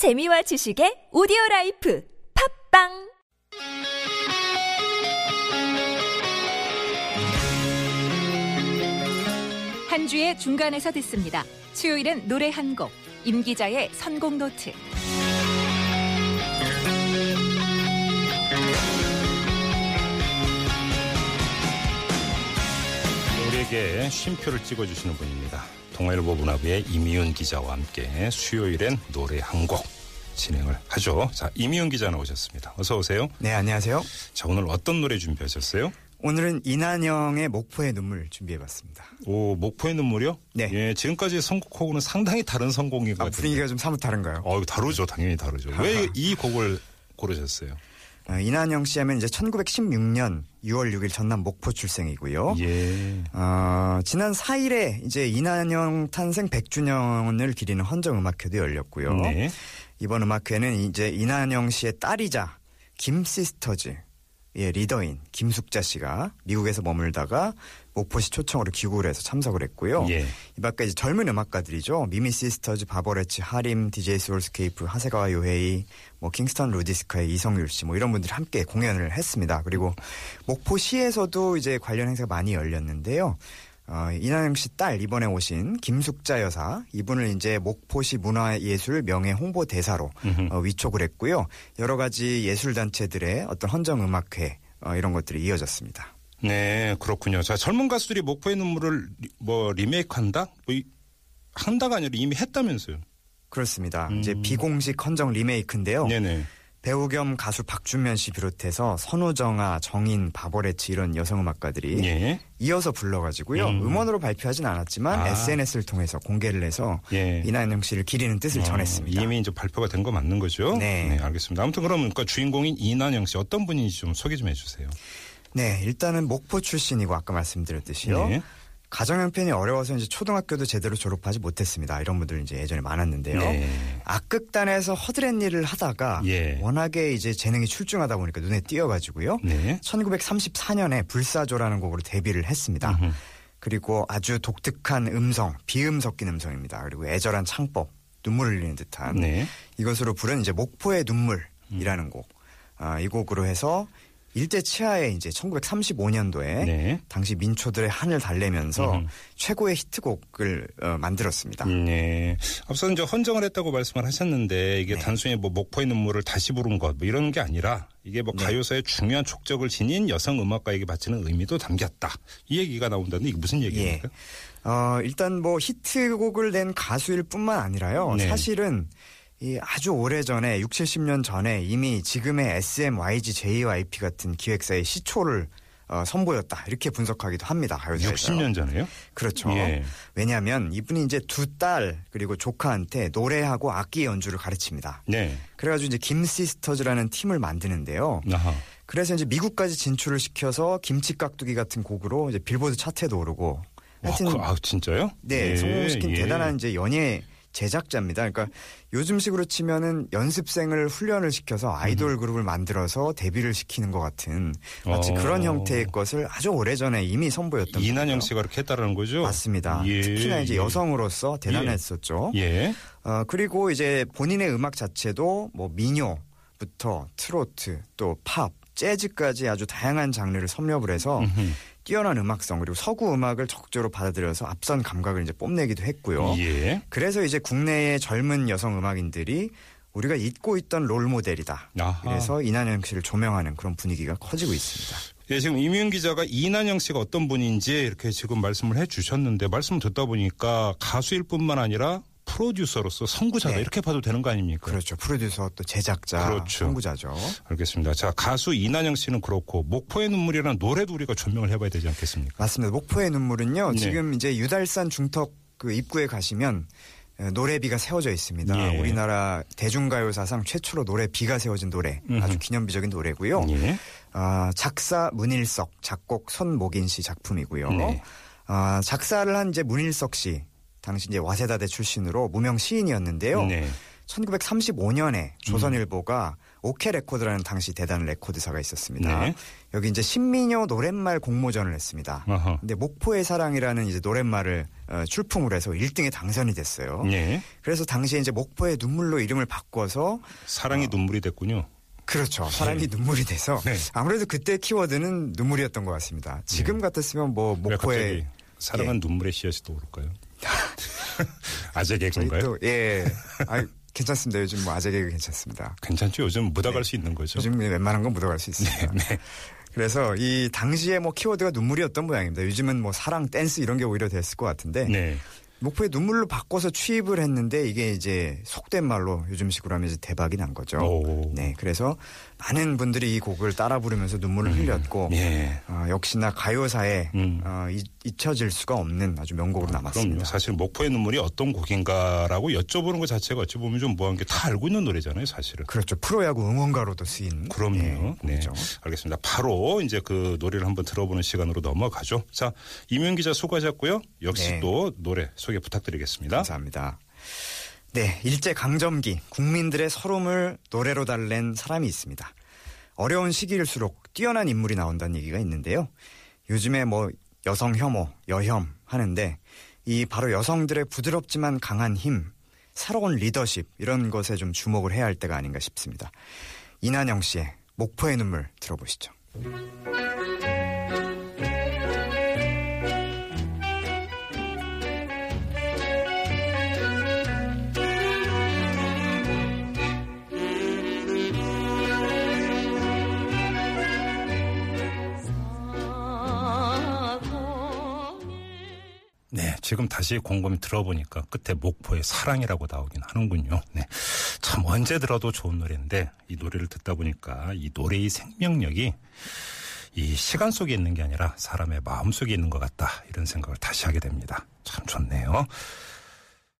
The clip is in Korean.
재미와 지식의 오디오 라이프 팟빵 한 주의 중간에서 듣습니다. 수요일은 노래 한 곡, 임 기자의 선곡 노트. 우리에게 쉼표를 찍어주시는 분입니다. 동아일보 문화부의 이미윤 기자와 함께 수요일엔 노래 한 곡 진행을 하죠. 자, 이미윤 기자 나오셨습니다. 어서 오세요. 네, 안녕하세요. 자, 오늘 어떤 노래 준비하셨어요? 오늘은 이난영의 목포의 눈물 준비해봤습니다. 오, 목포의 눈물이요? 네. 예, 지금까지 선곡하고는 상당히 다른 선곡인 것 아, 같아요. 분위기가 좀 사뭇 다른가요? 어, 다르죠. 당연히 다르죠. 왜 이 곡을 고르셨어요? 아, 이난영 씨 하면 이제 1916년 6월 6일 전남 목포 출생이고요. 예. 어, 지난 4일에 이제 이난영 탄생 100주년을 기리는 헌정음악회도 열렸고요. 네. 이번 음악회는 이제 이난영 씨의 딸이자 김 시스터즈 의 리더인 김숙자 씨가 미국에서 머물다가 목포시 초청으로 귀국을 해서 참석을 했고요. 예. 이 밖에 이제 젊은 음악가들이죠. 미미 시스터즈, 바버렛츠, 하림, DJ 소울스케이프, 하세가와 요헤이, 뭐 킹스턴 루디스카의 이석율 씨, 뭐 이런 분들이 함께 공연을 했습니다. 그리고 목포시에서도 이제 관련 행사가 많이 열렸는데요. 어, 이난영 씨 딸 이번에 오신 김숙자 여사 이분을 이제 목포시 문화예술 명예 홍보 대사로 어, 위촉을 했고요. 여러 가지 예술 단체들의 어떤 헌정 음악회 어, 이런 것들이 이어졌습니다. 네, 그렇군요. 자, 젊은 가수들이 목포의 눈물을 리- 뭐 리메이크한다? 뭐 이- 한다가 아니라 이미 했다면서요. 그렇습니다. 이제 비공식 헌정 리메이크인데요. 음. 네네. 배우 겸 가수 박준면 씨 비롯해서 선우정아, 정인, 바버레치 이런 여성 음악가들이 예. 이어서 불러가지고요. 음. 원으로 발표하진 않았지만 아. SNS를 통해서 공개를 해서 예. 이난영 씨를 기리는 뜻을 어, 전했습니다. 이미 이제 발표가 된 거 맞는 거죠? 네. 알겠습니다. 아무튼 그러면 그러니까 주인공인 이난영 씨 어떤 분인지 좀 소개 좀 해주세요. 네, 일단은 목포 출신이고 아까 말씀드렸듯이요. 네. 가정 형편이 어려워서 이제 초등학교도 제대로 졸업하지 못했습니다. 이런 분들 이제 예전에 많았는데요. 네. 악극단에서 허드렛 일을 하다가 예. 워낙에 이제 재능이 출중하다 보니까 눈에 띄어가지고요. 네. 1934년에 불사조라는 곡으로 데뷔를 했습니다. 그리고 아주 독특한 음성, 비음 섞인 음성입니다. 그리고 애절한 창법, 눈물을 흘리는 듯한 네. 이것으로 부른 이제 목포의 눈물이라는 음. 곡. 아, 이 곡으로 해서 일제 치하에 이제 1935년도에 네. 당시 민초들의 한을 달래면서 음흠. 최고의 히트곡을 어, 만들었습니다. 네. 앞서 이제 헌정을 했다고 말씀을 하셨는데 이게 네. 단순히 뭐 목포의 눈물을 다시 부른 것 뭐 이런 게 아니라 이게 뭐 네. 가요사의 중요한 촉적을 지닌 여성 음악가에게 바치는 의미도 담겼다. 이 얘기가 나온다는데 이게 무슨 얘기입니까? 어, 일단 뭐 히트곡을 낸 가수일 뿐만 아니라요. 네. 사실은 이 아주 오래 전에 6, 70년 전에 이미 지금의 SM, YG, JYP 같은 기획사의 시초를 어, 선보였다. 이렇게 분석하기도 합니다. 가요사에서. 60년 전에요? 그렇죠. 예. 왜냐하면 이분이 이제 두 딸 그리고 조카한테 노래하고 악기 연주를 가르칩니다. 네. 그래가지고 이제 김시스터즈라는 팀을 만드는데요. 아하. 그래서 이제 미국까지 진출을 시켜서 김치 깍두기 같은 곡으로 이제 빌보드 차트에도 오르고 와, 하여튼 그, 아, 진짜요? 네 예, 성공시킨 예. 대단한 이제 연예 제작자입니다. 그러니까 요즘식으로 치면은 연습생을 훈련을 시켜서 아이돌 그룹을 만들어서 데뷔를 시키는 것 같은 마치 어. 그런 형태의 것을 아주 오래 전에 이미 선보였던 이난영. 씨가 그렇게 했다라는 거죠? 맞습니다. 예, 특히나 이제 예. 여성으로서 대단했었죠. 예. 어, 그리고 이제 본인의 음악 자체도 뭐 민요부터 트로트 또 팝, 재즈까지 아주 다양한 장르를 섭렵을 해서 뛰어난 음악성 그리고 서구 음악을 적극적으로 받아들여서 앞선 감각을 이제 뽐내기도 했고요. 예. 그래서 이제 국내의 젊은 여성 음악인들이 우리가 잊고 있던 롤 모델이다. 아하. 그래서 이난영 씨를 조명하는 그런 분위기가 커지고 있습니다. 예, 지금 이미윤 기자가 이난영 씨가 어떤 분인지 이렇게 지금 말씀을 해 주셨는데 말씀 듣다 보니까 가수일 뿐만 아니라 프로듀서로서 선구자다 네. 이렇게 봐도 되는 거 아닙니까? 그렇죠. 프로듀서 또 제작자, 그렇죠. 선구자죠. 알겠습니다. 자, 가수 이난영 씨는 그렇고 목포의 눈물이라는 노래도 우리가 조명을 해봐야 되지 않겠습니까? 맞습니다. 목포의 눈물은요. 네. 지금 이제 유달산 중턱 그 입구에 가시면 어, 노래비가 세워져 있습니다. 예. 우리나라 대중가요 사상 최초로 노래비가 세워진 노래. 아주 기념비적인 노래고요. 예. 아, 작사 문일석, 작곡 손목인 씨 작품이고요. 네. 아, 작사를 한 이제 문일석 씨. 당시 이제 와세다대 출신으로 무명 시인이었는데요. 네. 1935년에 조선일보가 오케 레코드라는 당시 대단 레코드사가 있었습니다. 네. 여기 이제 신민요 노랫말 공모전을 했습니다. 아하. 근데 목포의 사랑이라는 이제 노랫말을 어, 출품을 해서 1등에 당선이 됐어요. 예. 그래서 당시에 이제 목포의 눈물로 이름을 바꿔서 사랑이 눈물이 됐군요. 그렇죠. 사랑이 눈물이 돼서 네. 아무래도 그때 키워드는 눈물이었던 것 같습니다. 지금 같았으면 뭐왜 목포의 사랑은 눈물의 씨앗이 떠오를까요? 아재 저희 개그인가요? 또 예. 아 괜찮습니다. 요즘 뭐 아재 개그 괜찮습니다. 괜찮죠? 요즘 묻어갈 수 있는 거죠. 요즘 웬만한 건 묻어갈 수 있습니다. 네. 그래서 이 당시에 뭐 키워드가 눈물이었던 모양입니다. 요즘은 뭐 사랑, 댄스 이런 게 오히려 됐을 것 같은데 네. 목포에 눈물로 바꿔서 취입을 했는데 이게 이제 속된 말로 요즘식으로 하면 이제 대박이 난 거죠. 오. 네, 그래서 많은 분들이 이 곡을 따라 부르면서 눈물을 흘렸고 예. 어, 역시나 가요사에 음. 어, 잊, 잊혀질 수가 없는 아주 명곡으로 그럼요. 남았습니다. 사실 목포의 눈물이 어떤 곡인가라고 여쭤보는 것 자체가 어찌 보면 좀 뭐한 게 다 알고 있는 노래잖아요, 사실은. 그렇죠. 프로야구 응원가로도 쓰인 그럼요. 예, 네. 알겠습니다. 바로 이제 그 노래를 한번 들어보는 시간으로 넘어가죠. 자, 이면 기자 수고하셨고요. 역시 네. 또 노래 소개 부탁드리겠습니다. 감사합니다. 네, 일제 강점기 국민들의 서름을 노래로 달랜 사람이 있습니다. 어려운 시기일수록 뛰어난 인물이 나온다는 얘기가 있는데요. 요즘에 뭐 여성 혐오, 여혐 하는데 이 바로 여성들의 부드럽지만 강한 힘, 새로운 리더십 이런 것에 좀 주목을 해야 할 때가 아닌가 싶습니다. 이난영 씨의 목포의 눈물 들어보시죠. 지금 다시 곰곰이 들어보니까 끝에 목포의 사랑이라고 나오긴 하는군요. 네. 참 언제 들어도 좋은 노래인데 이 노래를 듣다 보니까 이 노래의 생명력이 이 시간 속에 있는 게 아니라 사람의 마음 속에 있는 것 같다. 이런 생각을 다시 하게 됩니다. 참 좋네요.